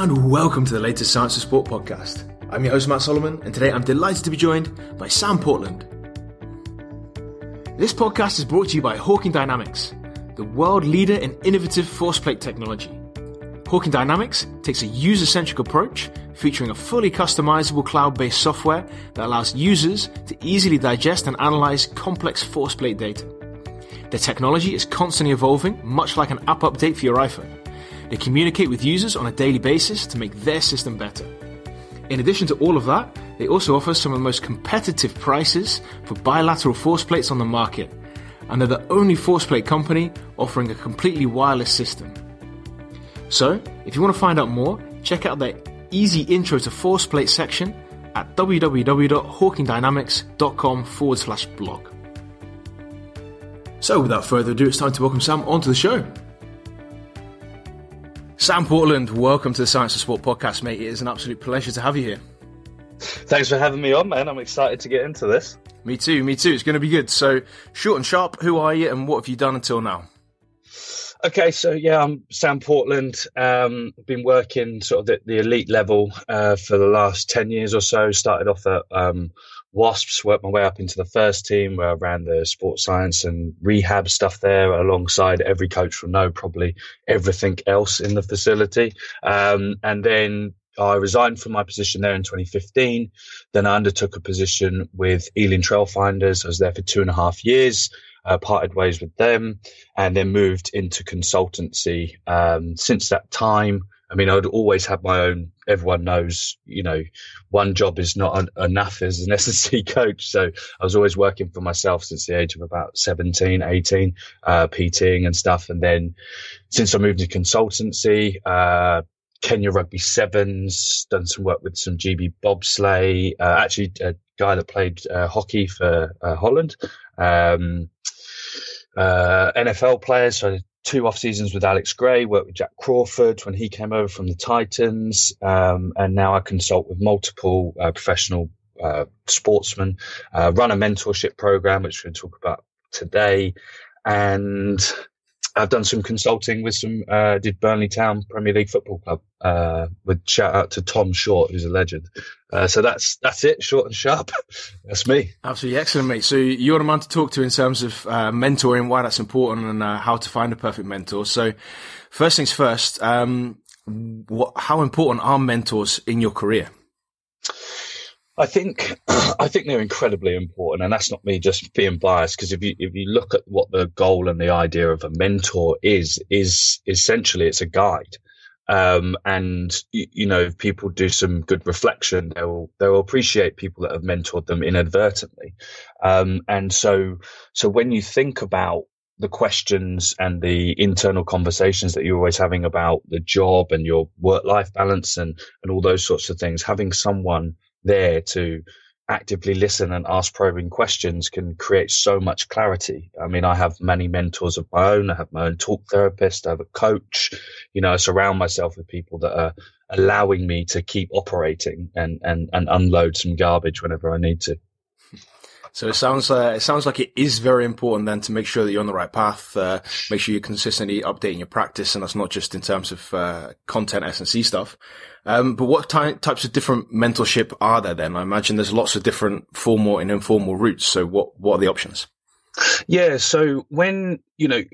and welcome to the latest Science of Sport podcast. I'm your host, Matt Solomon, and today I'm delighted to be joined by Sam Portland. This podcast is brought to you by Hawkin Dynamics, the world leader in innovative force plate technology. Hawkin Dynamics takes a user centric approach featuring a fully customizable cloud based software that allows users to easily digest and analyze complex force plate data. The technology is constantly evolving, much like an app update for your iPhone. They communicate with users on a daily basis to make their system better. In addition to all of that, they also offer some of the most competitive prices for bilateral force plates on the market, and they're the only force plate company offering a completely wireless system. So, if you want to find out more, check out their easy intro to force plate section at www.hawkindynamics.com forward slash blog. So, without further ado, it's time to welcome Sam onto the show. Sam Portland, welcome to the Science of Sport podcast, mate. It is an absolute pleasure to have you here. Thanks for having me on, man. I'm excited to get into this. Me too, me too. It's going to be good. So, short and sharp, who are you and what have you done until now? Okay, so yeah, I'm Sam Portland. Um, been working sort of the, the elite level uh, for the last 10 years or so. Started off at um, Wasps, worked my way up into the first team where I ran the sports science and rehab stuff there alongside every coach will know probably everything else in the facility. Um, and then I resigned from my position there in 2015. Then I undertook a position with Ealing Trailfinders. I was there for two and a half years uh, parted ways with them, and then moved into consultancy. Um, since that time, I mean, I'd always had my own. Everyone knows, you know, one job is not un- enough as an S&C coach. So I was always working for myself since the age of about 17, 18, uh, PTing and stuff. And then since I moved into consultancy, uh, Kenya Rugby Sevens, done some work with some GB bobsleigh. Uh, actually, a guy that played uh, hockey for uh, Holland. Um, uh, NFL players. So two off seasons with Alex Gray, worked with Jack Crawford when he came over from the Titans, um, and now I consult with multiple uh, professional uh, sportsmen, uh, run a mentorship program, which we'll talk about today, and I've done some consulting with some, uh, did Burnley Town Premier League Football Club, uh, with shout out to Tom Short, who's a legend. Uh, so that's, that's it, short and sharp. that's me. Absolutely excellent, mate. So you're the man to talk to in terms of, uh, mentoring, why that's important and, uh, how to find a perfect mentor. So first things first, um, what, how important are mentors in your career? I think I think they're incredibly important, and that's not me just being biased. Because if you if you look at what the goal and the idea of a mentor is, is essentially it's a guide. Um, and you, you, know, if people do some good reflection, they'll they'll appreciate people that have mentored them inadvertently. Um, and so so when you think about the questions and the internal conversations that you're always having about the job and your work life balance and and all those sorts of things, having someone there to actively listen and ask probing questions can create so much clarity. I mean, I have many mentors of my own. I have my own talk therapist. I have a coach. You know, I surround myself with people that are allowing me to keep operating and, and, and unload some garbage whenever I need to. So it sounds uh, it sounds like it is very important then to make sure that you're on the right path. Uh, make sure you're consistently updating your practice, and that's not just in terms of uh, content S and C stuff. Um, but what ty- types of different mentorship are there then? I imagine there's lots of different formal and informal routes. So what what are the options? Yeah, so when you know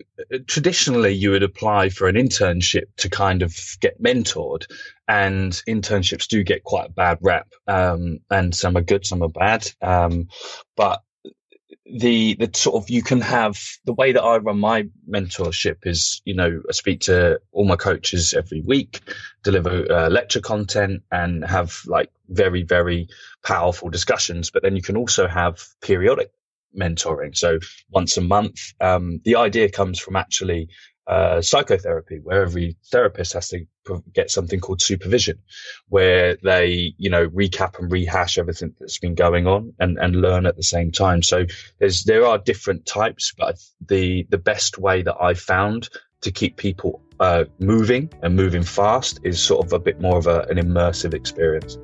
traditionally you would apply for an internship to kind of get mentored, and internships do get quite a bad rep, um, and some are good, some are bad. Um, but the the sort of you can have the way that I run my mentorship is you know I speak to all my coaches every week, deliver uh, lecture content, and have like very very powerful discussions. But then you can also have periodic mentoring, so once a month. Um, the idea comes from actually uh, psychotherapy, where every therapist has to get something called supervision, where they, you know, recap and rehash everything that's been going on and, and learn at the same time. So there's, there are different types, but the, the best way that I found to keep people, uh, moving and moving fast is sort of a bit more of a, an immersive experience.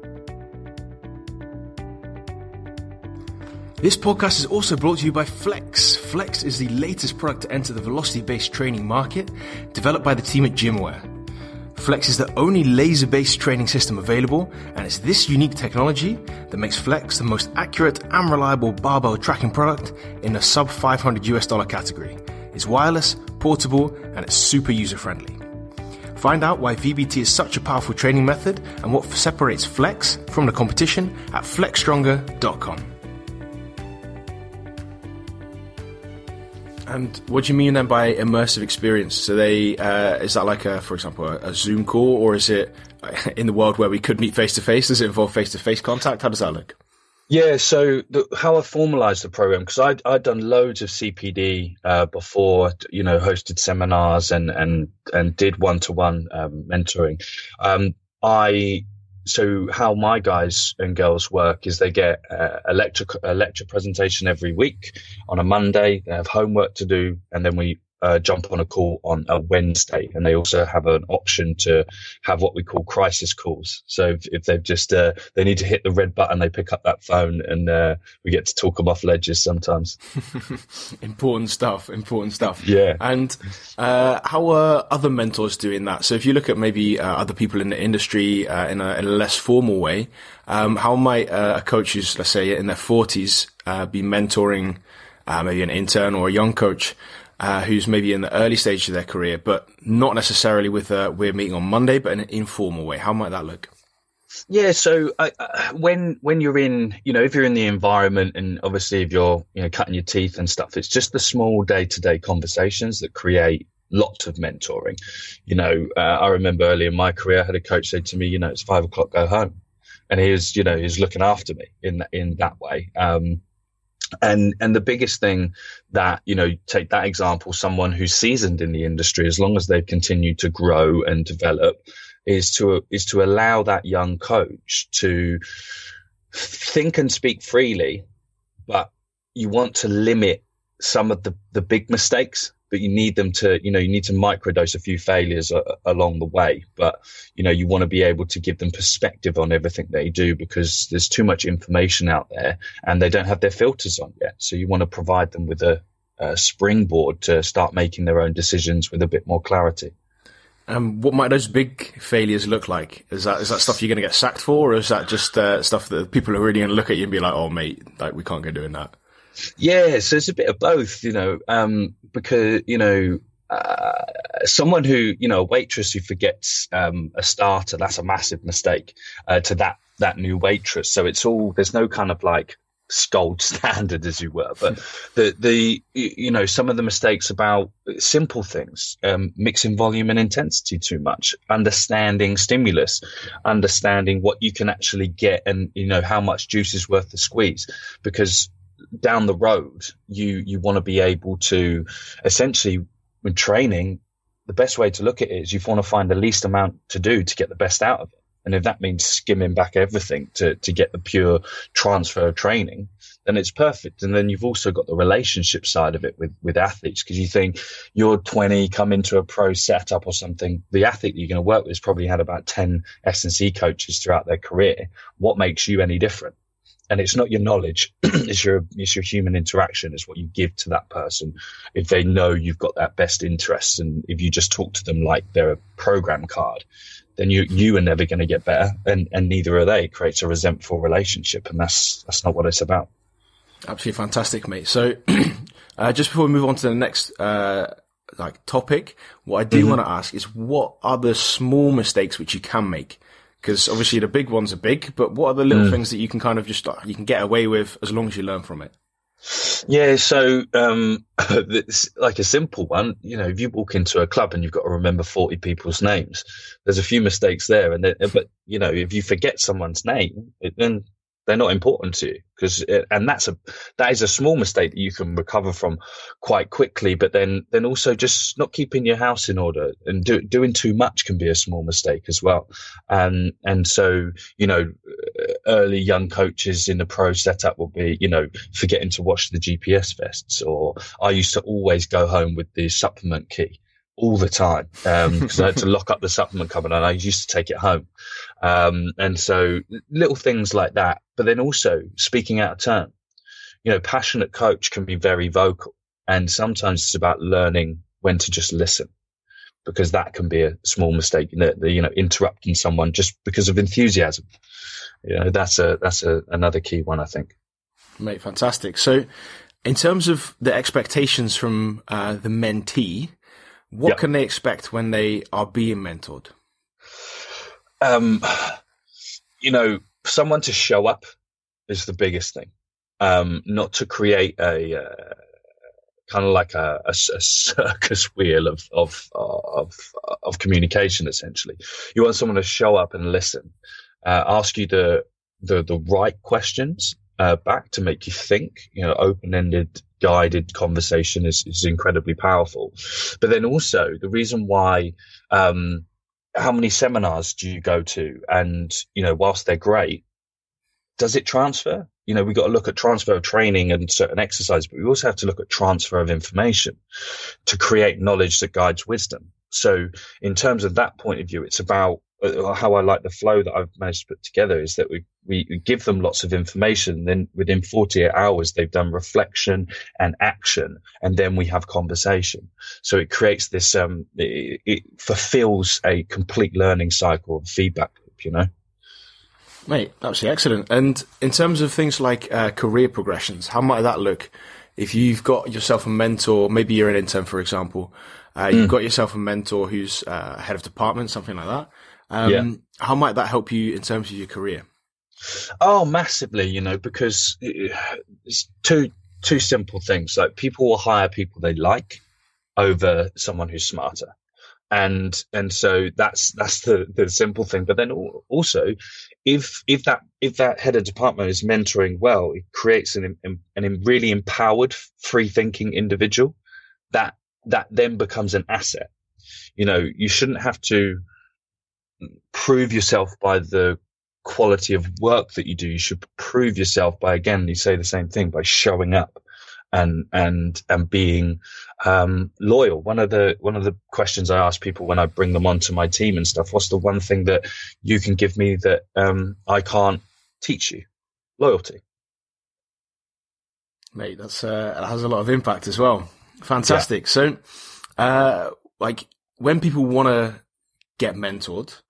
This podcast is also brought to you by Flex. Flex is the latest product to enter the velocity based training market, developed by the team at GymAware. Flex is the only laser based training system available, and it's this unique technology that makes Flex the most accurate and reliable barbell tracking product in the sub 500 US dollar category. It's wireless, portable, and it's super user friendly. Find out why VBT is such a powerful training method and what separates Flex from the competition at flexstronger.com. And what do you mean then by immersive experience? So they uh, is that like a, for example, a, Zoom call, or is it in the world where we could meet face to face? Does it involve face to face contact? How does that look? Yeah, so the, how I formalized the program because I'd I'd done loads of CPD uh, before, you know, hosted seminars and and and did one to one mentoring. Um, I so how my guys and girls work is they get uh, a lecture a lecture presentation every week on a Monday. They have homework to do, and then we uh, jump on a call on a Wednesday, and they also have an option to have what we call crisis calls. So if, if they've just uh, they need to hit the red button, they pick up that phone, and uh, we get to talk them off ledges sometimes. important stuff. Important stuff. Yeah. And uh, how are other mentors doing that? So if you look at maybe uh, other people in the industry uh, in a, in, a, less formal way, um, how might a coach who's let's say in their forties be mentoring? maybe an intern or a young coach uh, who's maybe in the early stage of their career, but not necessarily with a we're meeting on Monday, but in an informal way. How might that look? Yeah, so uh, when when you're in, you know, if you're in the environment, and obviously if you're, you know, cutting your teeth and stuff, it's just the small day to day conversations that create lots of mentoring. You know, uh, I remember early in my career, I had a coach say to me, you know, it's five o'clock, go home, and he was, you know, he was looking after me in in that way. Um, and and the biggest thing that you know take that example someone who's seasoned in the industry as long as they've continued to grow and develop is to is to allow that young coach to think and speak freely but you want to limit some of the the big mistakes but you need them to, you know, you need to microdose a few failures a, along the way. But, you know, you want to be able to give them perspective on everything they do because there's too much information out there and they don't have their filters on yet. So you want to provide them with a, a springboard to start making their own decisions with a bit more clarity. Um, what might those big failures look like? Is that is that stuff you're going to get sacked for, or is that just uh, stuff that people are really going to look at you and be like, "Oh, mate, like we can't go doing that"? Yeah, so it's a bit of both, you know, um, because you know, uh, someone who you know, a waitress who forgets um, a starter, that's a massive mistake uh, to that that new waitress. So it's all there's no kind of like gold standard, as you were, but the the you know some of the mistakes about simple things, um, mixing volume and intensity too much, understanding stimulus, understanding what you can actually get, and you know how much juice is worth the squeeze, because down the road, you you want to be able to essentially when training, the best way to look at it is you want to find the least amount to do to get the best out of it. And if that means skimming back everything to, to get the pure transfer training, then it's perfect. And then you've also got the relationship side of it with, with athletes because you think you're 20, come into a pro setup or something. The athlete you're going to work with has probably had about 10 S&C coaches throughout their career. What makes you any different? And it's not your knowledge it's your it's your human interaction it's what you give to that person. If they know you've got that best interest and if you just talk to them like they're a program card then you you are never going to get better. And and neither are they. It creates a resentful relationship and that's that's not what it's about. Absolutely fantastic mate. So uh, just before we move on to the next uh, like topic what i do mm-hmm. want to ask is what are the small mistakes which you can make because obviously the big ones are big, but what are the little mm. things that you can kind of just you can get away with as long as you learn from it? Yeah, so um, it's like a simple one. You know, if you walk into a club and you've got to remember forty people's names, there's a few mistakes there, and but you know, if you forget someone's name, it, then they're not important to you because eh, and that's a that is a small mistake that you can recover from quite quickly but then then also just not keeping your house in order and do, doing too much can be a small mistake as well. And and so you know early young coaches in the pro setup will be you know forgetting to wash the gps vests or i used to always go home with the supplement key all the time because um, I had to lock up the supplement cupboard and I used to take it home. Um, and so little things like that, but then also speaking out of turn. You know, passionate coach can be very vocal and sometimes it's about learning when to just listen. because that can be a small mistake. You know, you know, interrupting someone just because of enthusiasm. You know, that's a that's a, another key one, I think. Mate, fantastic. So, in terms of the expectations from uh, the mentee, what yep. can they expect when they are being mentored? Um, you know, someone to show up is the biggest thing. Um, not to create a uh, kind of like a, a, a, circus wheel of, of of of communication. Essentially, you want someone to show up and listen, uh, ask you the the the right questions uh, back to make you think. You know, open ended, guided conversation is is incredibly powerful. But then also the reason why. Um, how many seminars do you go to? And, you know, whilst they're great, does it transfer? You know, we've got to look at transfer of training and certain exercise, but we also have to look at transfer of information to create knowledge that guides wisdom. So in terms of that point of view, it's about how I like the flow that I've managed to put together is that we, we, we give them lots of information. Then within 48 hours, they've done reflection and action. And then we have conversation. So it creates this, um, it, it fulfills a complete learning cycle of feedback loop, you know? Mate, absolutely excellent. And in terms of things like uh, career progressions, how might that look? If you've got yourself a mentor, maybe you're an intern, for example, uh, you've mm. got yourself a mentor who's uh, head of department, something like that. Um, yeah. How might that help you in terms of your career? Oh, massively, you know, because it's two two simple things. Like people will hire people they like over someone who's smarter and and so that's that's the the simple thing but then also if if that if that head of department is mentoring well it creates an an really empowered free thinking individual that that then becomes an asset you know you shouldn't have to prove yourself by the quality of work that you do you should prove yourself by again you say the same thing by showing up and and and being um, loyal. One of the one of the questions I ask people when I bring them onto my team and stuff: What's the one thing that you can give me that um, I can't teach you? Loyalty. Mate, that's uh, that has a lot of impact as well. Fantastic. Yeah. So, uh, like when people want to get mentored.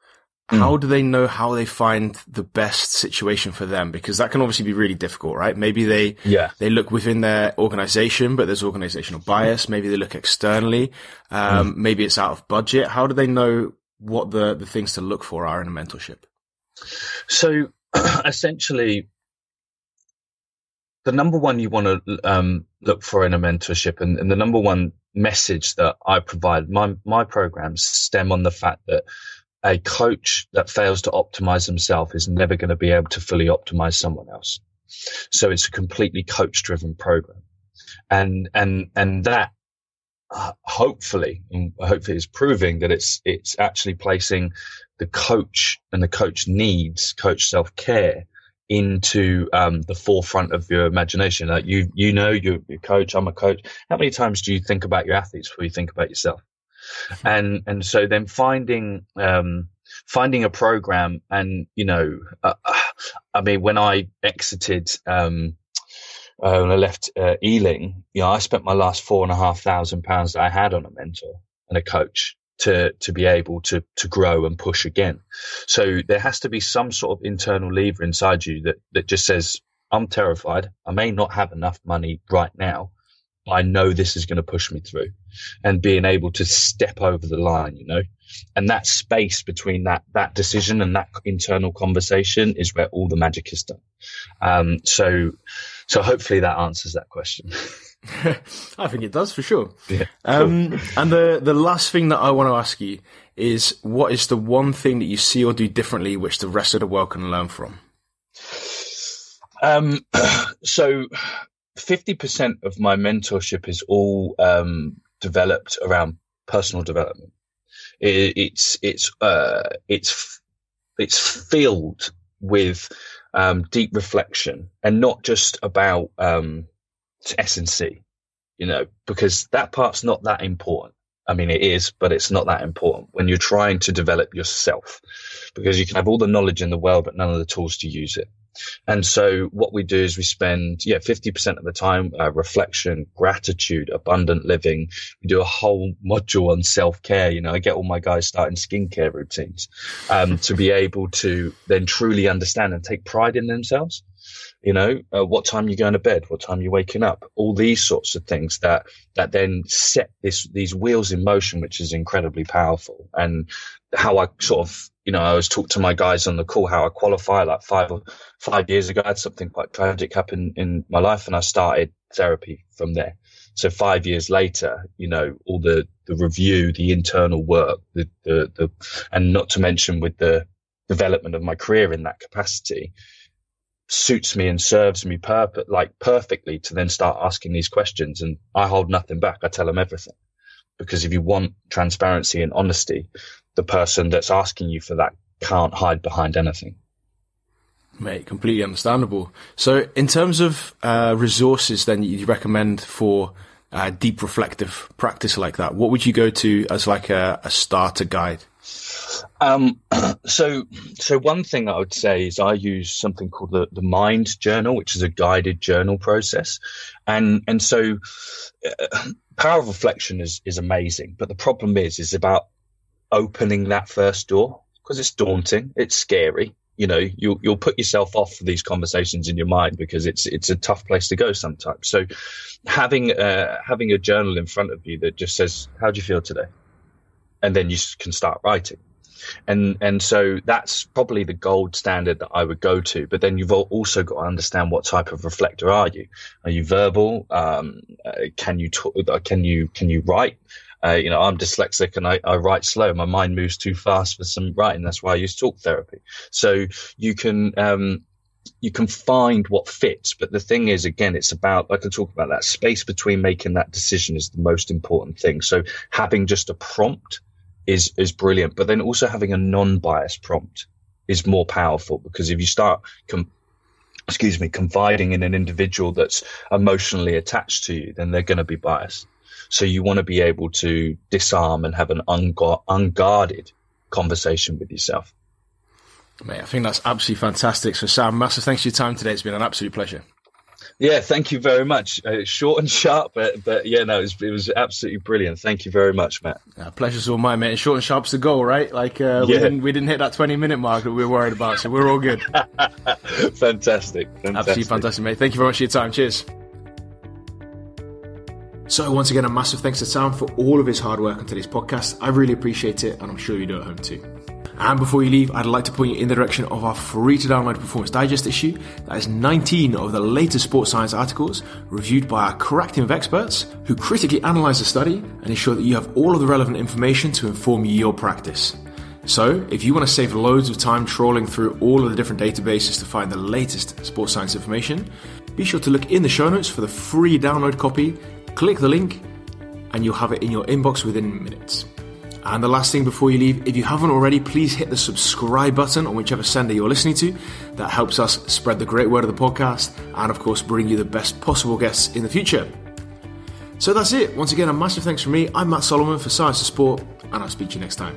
How do they know how they find the best situation for them? Because that can obviously be really difficult, right? Maybe they, yeah. they look within their organization, but there's organizational bias. Maybe they look externally. Um, mm. maybe it's out of budget. How do they know what the, the things to look for are in a mentorship? So essentially, the number one you want to um, look for in a mentorship and, and, the number one message that I provide, my, my programs stem on the fact that a coach that fails to optimize himself is never going to be able to fully optimize someone else. So it's a completely coach driven program. And, and, and that uh, hopefully, hopefully is proving that it's, it's actually placing the coach and the coach needs, coach self care into um, the forefront of your imagination. Like you, you know, you're, you're a coach. I'm a coach. How many times do you think about your athletes before you think about yourself? and and so then finding um, finding a program and you know uh, I mean when I exited um, uh, when I left uh, Ealing, you know, I spent my last four and a half thousand pounds that I had on a mentor and a coach to to be able to to grow and push again. So there has to be some sort of internal lever inside you that that just says, "I'm terrified. I may not have enough money right now, I know this is going to push me through and being able to step over the line, you know, and that space between that, that decision and that internal conversation is where all the magic is done. Um, so, so hopefully that answers that question. I think it does for sure. Yeah, um, cool. and the, the last thing that I want to ask you is what is the one thing that you see or do differently which the rest of the world can learn from? Um, so 50% of my mentorship is all um, developed around personal development. It, it's it's uh, it's it's filled with um, deep reflection and not just about um, S and C, you know, because that part's not that important. I mean, it is, but it's not that important when you're trying to develop yourself because you can have all the knowledge in the world, but none of the tools to use it. And so what we do is we spend, yeah, 50% of the time, uh, reflection, gratitude, abundant living. We do a whole module on self care. You know, I get all my guys starting skincare routines, um, to be able to then truly understand and take pride in themselves you know uh, what time you're going to bed what time you're waking up all these sorts of things that that then set this these wheels in motion which is incredibly powerful and how i sort of you know i was talk to my guys on the call how i qualify like five five years ago i had something quite tragic happen in my life and i started therapy from there so five years later you know all the the review the internal work the the, the and not to mention with the development of my career in that capacity suits me and serves me perfect, like perfectly to then start asking these questions. And I hold nothing back. I tell them everything because if you want transparency and honesty, the person that's asking you for that can't hide behind anything. Mate, completely understandable. So, in terms of uh, resources, then you recommend for uh, deep reflective practice like that, what would you go to as like a, a starter guide? Um, so, so one thing I would say is I use something called the, the Mind Journal, which is a guided journal process, and and so uh, power of reflection is is amazing, but the problem is is about opening that first door because it's daunting, it's scary. You know, you'll you'll put yourself off for these conversations in your mind because it's it's a tough place to go sometimes. So, having uh, having a journal in front of you that just says, "How do you feel today?" and then you can start writing. And and so that's probably the gold standard that I would go to. But then you've also got to understand what type of reflector are you? Are you verbal? Um, uh, can you talk, uh, can you can you write? Uh, you know, I'm dyslexic and I, I write slow. My mind moves too fast for some writing. That's why I use talk therapy. So you can um, you can find what fits. But the thing is, again, it's about, like I talk about that space between making that decision is the most important thing. So having just a prompt is is brilliant. But then also having a non-biased prompt is more powerful because if you start com- excuse me confiding in an individual that's emotionally attached to you, then they're going to be biased. So you want to be able to disarm and have an unguarded conversation with yourself. Mate, I think that's absolutely fantastic. So, Sam, massive thanks for your time today. It's been an absolute pleasure. Yeah, thank you very much. Uh, short and sharp, but but yeah, no, it was, it was absolutely brilliant. Thank you very much, Matt. Yeah, pleasure's all mine, mate. short and sharp's the goal, right? Like uh, we didn't we didn't hit that twenty minute mark that we were worried about, so we're all good. fantastic, fantastic, absolutely fantastic, mate. Thank you very much for your time. Cheers. So once again, a massive thanks to Sam for all of his hard work on today's podcast. I really appreciate it, and I'm sure you do at home too. And before you leave, I'd like to point you in the direction of our free to download Performance Digest issue. That is 19 of the latest sports science articles reviewed by our correct team of experts who critically analyze the study and ensure that you have all of the relevant information to inform your practice. So, if you want to save loads of time trawling through all of the different databases to find the latest sports science information, be sure to look in the show notes for the free download copy, click the link, and you'll have it in your inbox within minutes. And the last thing before you leave, if you haven't already, please hit the subscribe button on whichever sender you're listening to. That helps us spread the great word of the podcast and, of course, bring you the best possible guests in the future. So that's it. Once again, a massive thanks from me. I'm Matt Solomon for Science of Sport, and I'll speak to you next time.